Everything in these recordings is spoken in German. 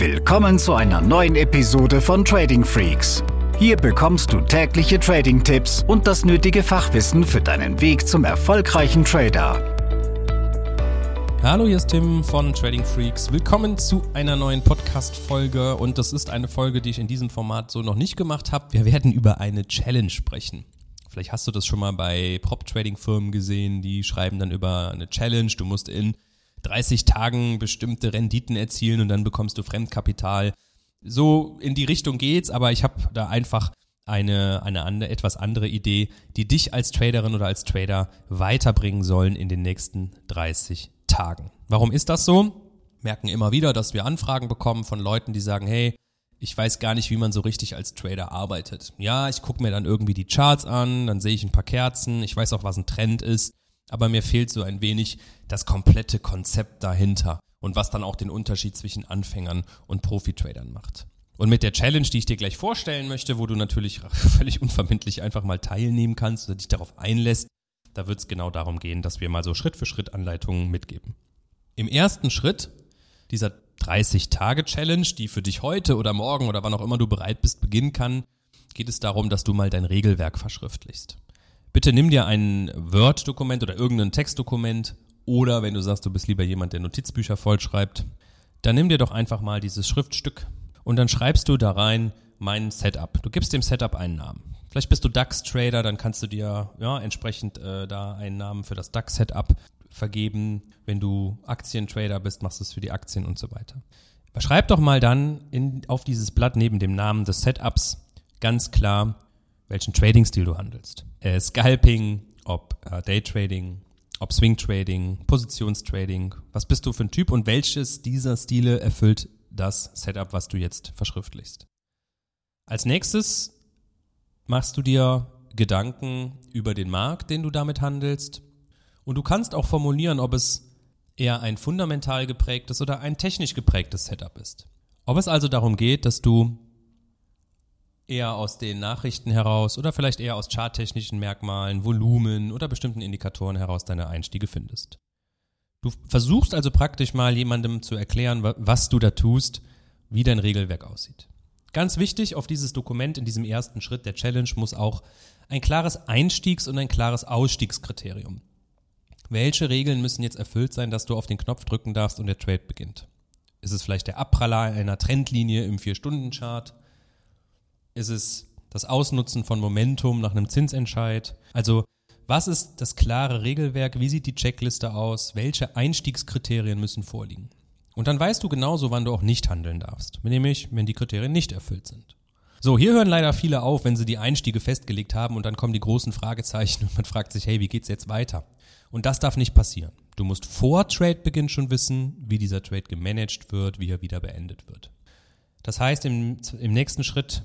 Willkommen zu einer neuen Episode von Trading Freaks. Hier bekommst du tägliche Trading-Tipps und das nötige Fachwissen für deinen Weg zum erfolgreichen Trader. Hallo, hier ist Tim von Trading Freaks. Willkommen zu einer neuen Podcast-Folge und das ist eine Folge, die ich in diesem Format so noch nicht gemacht habe. Wir werden über eine Challenge sprechen. Vielleicht hast du das schon mal bei Prop-Trading-Firmen gesehen, die schreiben dann über eine Challenge. Du musst in 30 Tagen bestimmte Renditen erzielen und dann bekommst du Fremdkapital. So in die Richtung geht's, aber ich habe da einfach eine, eine andere, etwas andere Idee, die dich als Traderin oder als Trader weiterbringen sollen in den nächsten 30 Tagen. Warum ist das so? Merken immer wieder, dass wir Anfragen bekommen von Leuten, die sagen, hey, ich weiß gar nicht, wie man so richtig als Trader arbeitet. Ja, ich gucke mir dann irgendwie die Charts an, dann sehe ich ein paar Kerzen, ich weiß auch, was ein Trend ist, aber mir fehlt so ein wenig das komplette Konzept dahinter und was dann auch den Unterschied zwischen Anfängern und Profi-Tradern macht. Und mit der Challenge, die ich dir gleich vorstellen möchte, wo du natürlich völlig unverbindlich einfach mal teilnehmen kannst oder dich darauf einlässt, da wird es genau darum gehen, dass wir mal so Schritt für Schritt Anleitungen mitgeben. Im ersten Schritt dieser 30-Tage-Challenge, die für dich heute oder morgen oder wann auch immer du bereit bist, beginnen kann, geht es darum, dass du mal dein Regelwerk verschriftlichst. Bitte nimm dir ein Word-Dokument oder irgendein Textdokument oder wenn du sagst, du bist lieber jemand, der Notizbücher vollschreibt, dann nimm dir doch einfach mal dieses Schriftstück und dann schreibst du da rein mein Setup. Du gibst dem Setup einen Namen. Vielleicht bist du DAX-Trader, dann kannst du dir ja, entsprechend äh, da einen Namen für das DAX-Setup vergeben. Wenn du Aktientrader bist, machst du es für die Aktien und so weiter. Schreib doch mal dann in, auf dieses Blatt neben dem Namen des Setups ganz klar, welchen Trading-Stil du handelst. Äh, Scalping, ob äh, Daytrading, ob Swing Trading, Positionstrading, was bist du für ein Typ und welches dieser Stile erfüllt das Setup, was du jetzt verschriftlichst. Als nächstes machst du dir Gedanken über den Markt, den du damit handelst und du kannst auch formulieren, ob es eher ein fundamental geprägtes oder ein technisch geprägtes Setup ist. Ob es also darum geht, dass du eher aus den Nachrichten heraus oder vielleicht eher aus charttechnischen Merkmalen, Volumen oder bestimmten Indikatoren heraus deine Einstiege findest. Du versuchst also praktisch mal jemandem zu erklären, was du da tust, wie dein Regelwerk aussieht. Ganz wichtig, auf dieses Dokument in diesem ersten Schritt der Challenge muss auch ein klares Einstiegs- und ein klares Ausstiegskriterium. Welche Regeln müssen jetzt erfüllt sein, dass du auf den Knopf drücken darfst und der Trade beginnt? Ist es vielleicht der Abpraller einer Trendlinie im Vier-Stunden-Chart? Ist es das Ausnutzen von Momentum nach einem Zinsentscheid? Also was ist das klare Regelwerk? Wie sieht die Checkliste aus? Welche Einstiegskriterien müssen vorliegen? Und dann weißt du genauso, wann du auch nicht handeln darfst. Nämlich, wenn die Kriterien nicht erfüllt sind. So, hier hören leider viele auf, wenn sie die Einstiege festgelegt haben und dann kommen die großen Fragezeichen und man fragt sich, hey, wie geht's jetzt weiter? Und das darf nicht passieren. Du musst vor Trade-Beginn schon wissen, wie dieser Trade gemanagt wird, wie er wieder beendet wird. Das heißt, im, im nächsten Schritt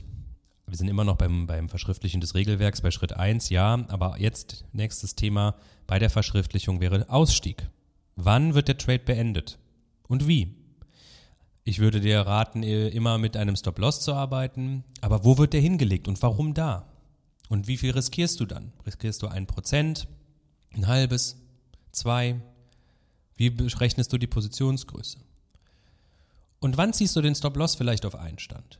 wir sind immer noch beim, beim Verschriftlichen des Regelwerks bei Schritt 1, ja, aber jetzt nächstes Thema bei der Verschriftlichung wäre Ausstieg. Wann wird der Trade beendet? Und wie? Ich würde dir raten, immer mit einem Stop-Loss zu arbeiten, aber wo wird der hingelegt und warum da? Und wie viel riskierst du dann? Riskierst du ein Prozent, ein halbes, zwei? Wie berechnest du die Positionsgröße? Und wann ziehst du den Stop-Loss vielleicht auf einen Stand?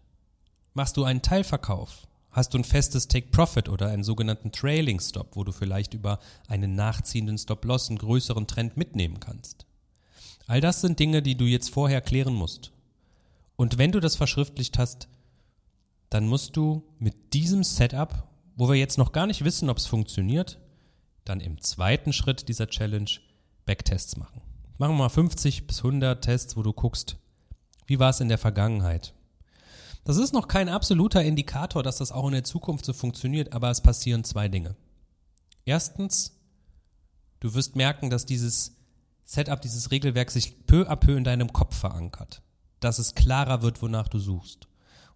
Machst du einen Teilverkauf? Hast du ein festes Take-Profit oder einen sogenannten Trailing Stop, wo du vielleicht über einen nachziehenden Stop-Loss einen größeren Trend mitnehmen kannst? All das sind Dinge, die du jetzt vorher klären musst. Und wenn du das verschriftlicht hast, dann musst du mit diesem Setup, wo wir jetzt noch gar nicht wissen, ob es funktioniert, dann im zweiten Schritt dieser Challenge Backtests machen. Machen wir mal 50 bis 100 Tests, wo du guckst, wie war es in der Vergangenheit? Das ist noch kein absoluter Indikator, dass das auch in der Zukunft so funktioniert, aber es passieren zwei Dinge. Erstens, du wirst merken, dass dieses Setup, dieses Regelwerk sich peu à peu in deinem Kopf verankert. Dass es klarer wird, wonach du suchst.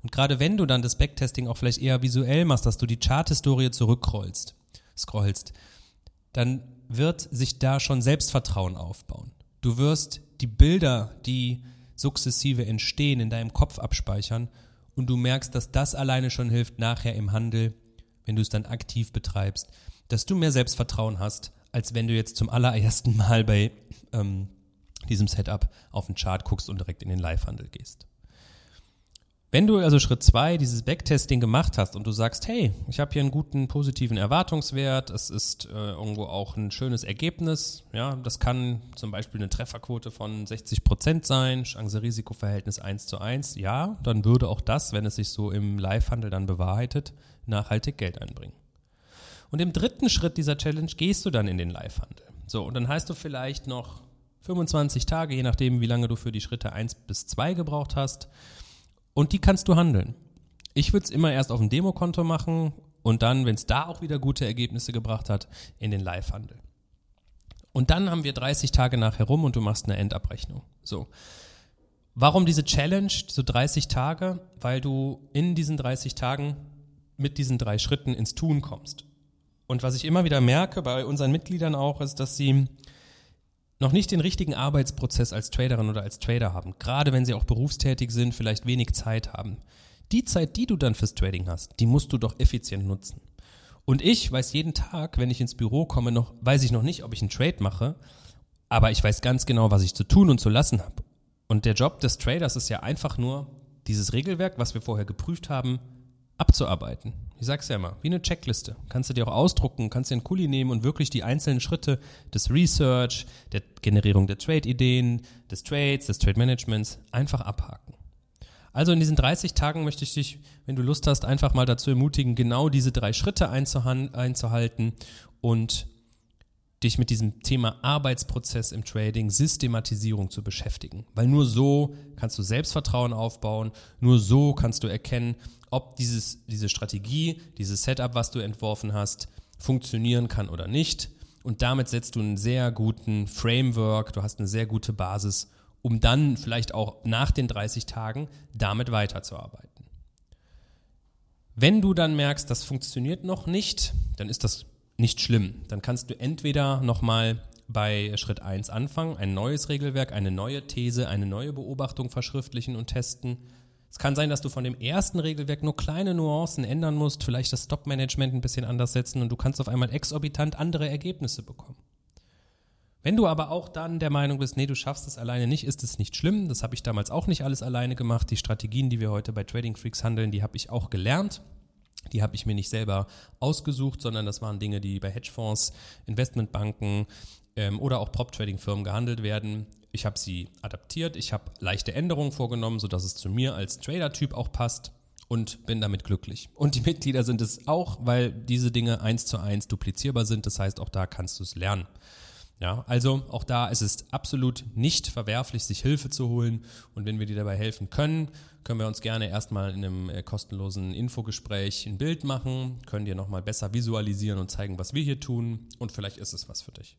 Und gerade wenn du dann das Backtesting auch vielleicht eher visuell machst, dass du die Charthistorie zurückrollst, scrollst, dann wird sich da schon Selbstvertrauen aufbauen. Du wirst die Bilder, die sukzessive entstehen, in deinem Kopf abspeichern und du merkst, dass das alleine schon hilft nachher im Handel, wenn du es dann aktiv betreibst, dass du mehr Selbstvertrauen hast, als wenn du jetzt zum allerersten Mal bei ähm, diesem Setup auf den Chart guckst und direkt in den Live-Handel gehst. Wenn du also Schritt zwei dieses Backtesting gemacht hast und du sagst, hey, ich habe hier einen guten positiven Erwartungswert, es ist äh, irgendwo auch ein schönes Ergebnis, ja, das kann zum Beispiel eine Trefferquote von 60 Prozent sein, Chance-Risiko-Verhältnis 1 zu 1, ja, dann würde auch das, wenn es sich so im Live-Handel dann bewahrheitet, nachhaltig Geld einbringen. Und im dritten Schritt dieser Challenge gehst du dann in den Live-Handel. So, und dann heißt du vielleicht noch 25 Tage, je nachdem, wie lange du für die Schritte 1 bis 2 gebraucht hast, und die kannst du handeln. Ich würde es immer erst auf dem Demokonto machen und dann, wenn es da auch wieder gute Ergebnisse gebracht hat, in den Live-Handel. Und dann haben wir 30 Tage nachher rum und du machst eine Endabrechnung. So. Warum diese Challenge, so 30 Tage? Weil du in diesen 30 Tagen mit diesen drei Schritten ins Tun kommst. Und was ich immer wieder merke bei unseren Mitgliedern auch, ist, dass sie noch nicht den richtigen Arbeitsprozess als Traderin oder als Trader haben, gerade wenn sie auch berufstätig sind, vielleicht wenig Zeit haben. Die Zeit, die du dann fürs Trading hast, die musst du doch effizient nutzen. Und ich weiß jeden Tag, wenn ich ins Büro komme, noch, weiß ich noch nicht, ob ich einen Trade mache, aber ich weiß ganz genau, was ich zu tun und zu lassen habe. Und der Job des Traders ist ja einfach nur, dieses Regelwerk, was wir vorher geprüft haben, abzuarbeiten. Ich sag's ja immer, wie eine Checkliste. Kannst du dir auch ausdrucken, kannst dir einen Kuli nehmen und wirklich die einzelnen Schritte des Research, der Generierung der Trade-Ideen, des Trades, des Trade-Managements einfach abhaken. Also in diesen 30 Tagen möchte ich dich, wenn du Lust hast, einfach mal dazu ermutigen, genau diese drei Schritte einzuhalten und dich mit diesem Thema Arbeitsprozess im Trading, Systematisierung zu beschäftigen. Weil nur so kannst du Selbstvertrauen aufbauen, nur so kannst du erkennen, ob dieses, diese Strategie, dieses Setup, was du entworfen hast, funktionieren kann oder nicht. Und damit setzt du einen sehr guten Framework, du hast eine sehr gute Basis, um dann vielleicht auch nach den 30 Tagen damit weiterzuarbeiten. Wenn du dann merkst, das funktioniert noch nicht, dann ist das nicht schlimm. Dann kannst du entweder nochmal bei Schritt 1 anfangen, ein neues Regelwerk, eine neue These, eine neue Beobachtung verschriftlichen und testen. Es kann sein, dass du von dem ersten Regelwerk nur kleine Nuancen ändern musst, vielleicht das Stop-Management ein bisschen anders setzen und du kannst auf einmal exorbitant andere Ergebnisse bekommen. Wenn du aber auch dann der Meinung bist, nee, du schaffst es alleine nicht, ist es nicht schlimm. Das habe ich damals auch nicht alles alleine gemacht. Die Strategien, die wir heute bei Trading Freaks handeln, die habe ich auch gelernt. Die habe ich mir nicht selber ausgesucht, sondern das waren Dinge, die bei Hedgefonds, Investmentbanken ähm, oder auch Prop-Trading-Firmen gehandelt werden. Ich habe sie adaptiert, ich habe leichte Änderungen vorgenommen, sodass es zu mir als Trader-Typ auch passt und bin damit glücklich. Und die Mitglieder sind es auch, weil diese Dinge eins zu eins duplizierbar sind. Das heißt, auch da kannst du es lernen. Ja, also auch da ist es absolut nicht verwerflich, sich Hilfe zu holen. Und wenn wir dir dabei helfen können, können wir uns gerne erstmal in einem äh, kostenlosen Infogespräch ein Bild machen, können dir nochmal besser visualisieren und zeigen, was wir hier tun. Und vielleicht ist es was für dich.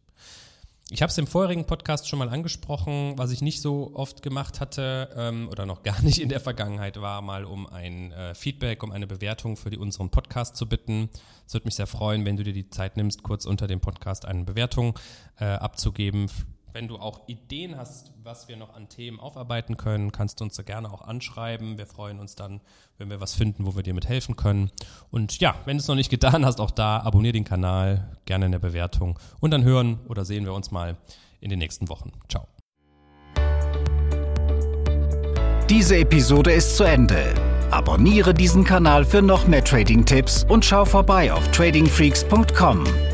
Ich habe es im vorherigen Podcast schon mal angesprochen, was ich nicht so oft gemacht hatte ähm, oder noch gar nicht in der Vergangenheit war, mal um ein äh, Feedback, um eine Bewertung für die, unseren Podcast zu bitten. Es würde mich sehr freuen, wenn du dir die Zeit nimmst, kurz unter dem Podcast eine Bewertung äh, abzugeben wenn du auch Ideen hast, was wir noch an Themen aufarbeiten können, kannst du uns da gerne auch anschreiben. Wir freuen uns dann, wenn wir was finden, wo wir dir mit helfen können. Und ja, wenn du es noch nicht getan hast, auch da abonniere den Kanal, gerne in der Bewertung. Und dann hören oder sehen wir uns mal in den nächsten Wochen. Ciao. Diese Episode ist zu Ende. Abonniere diesen Kanal für noch mehr Trading-Tipps und schau vorbei auf tradingfreaks.com.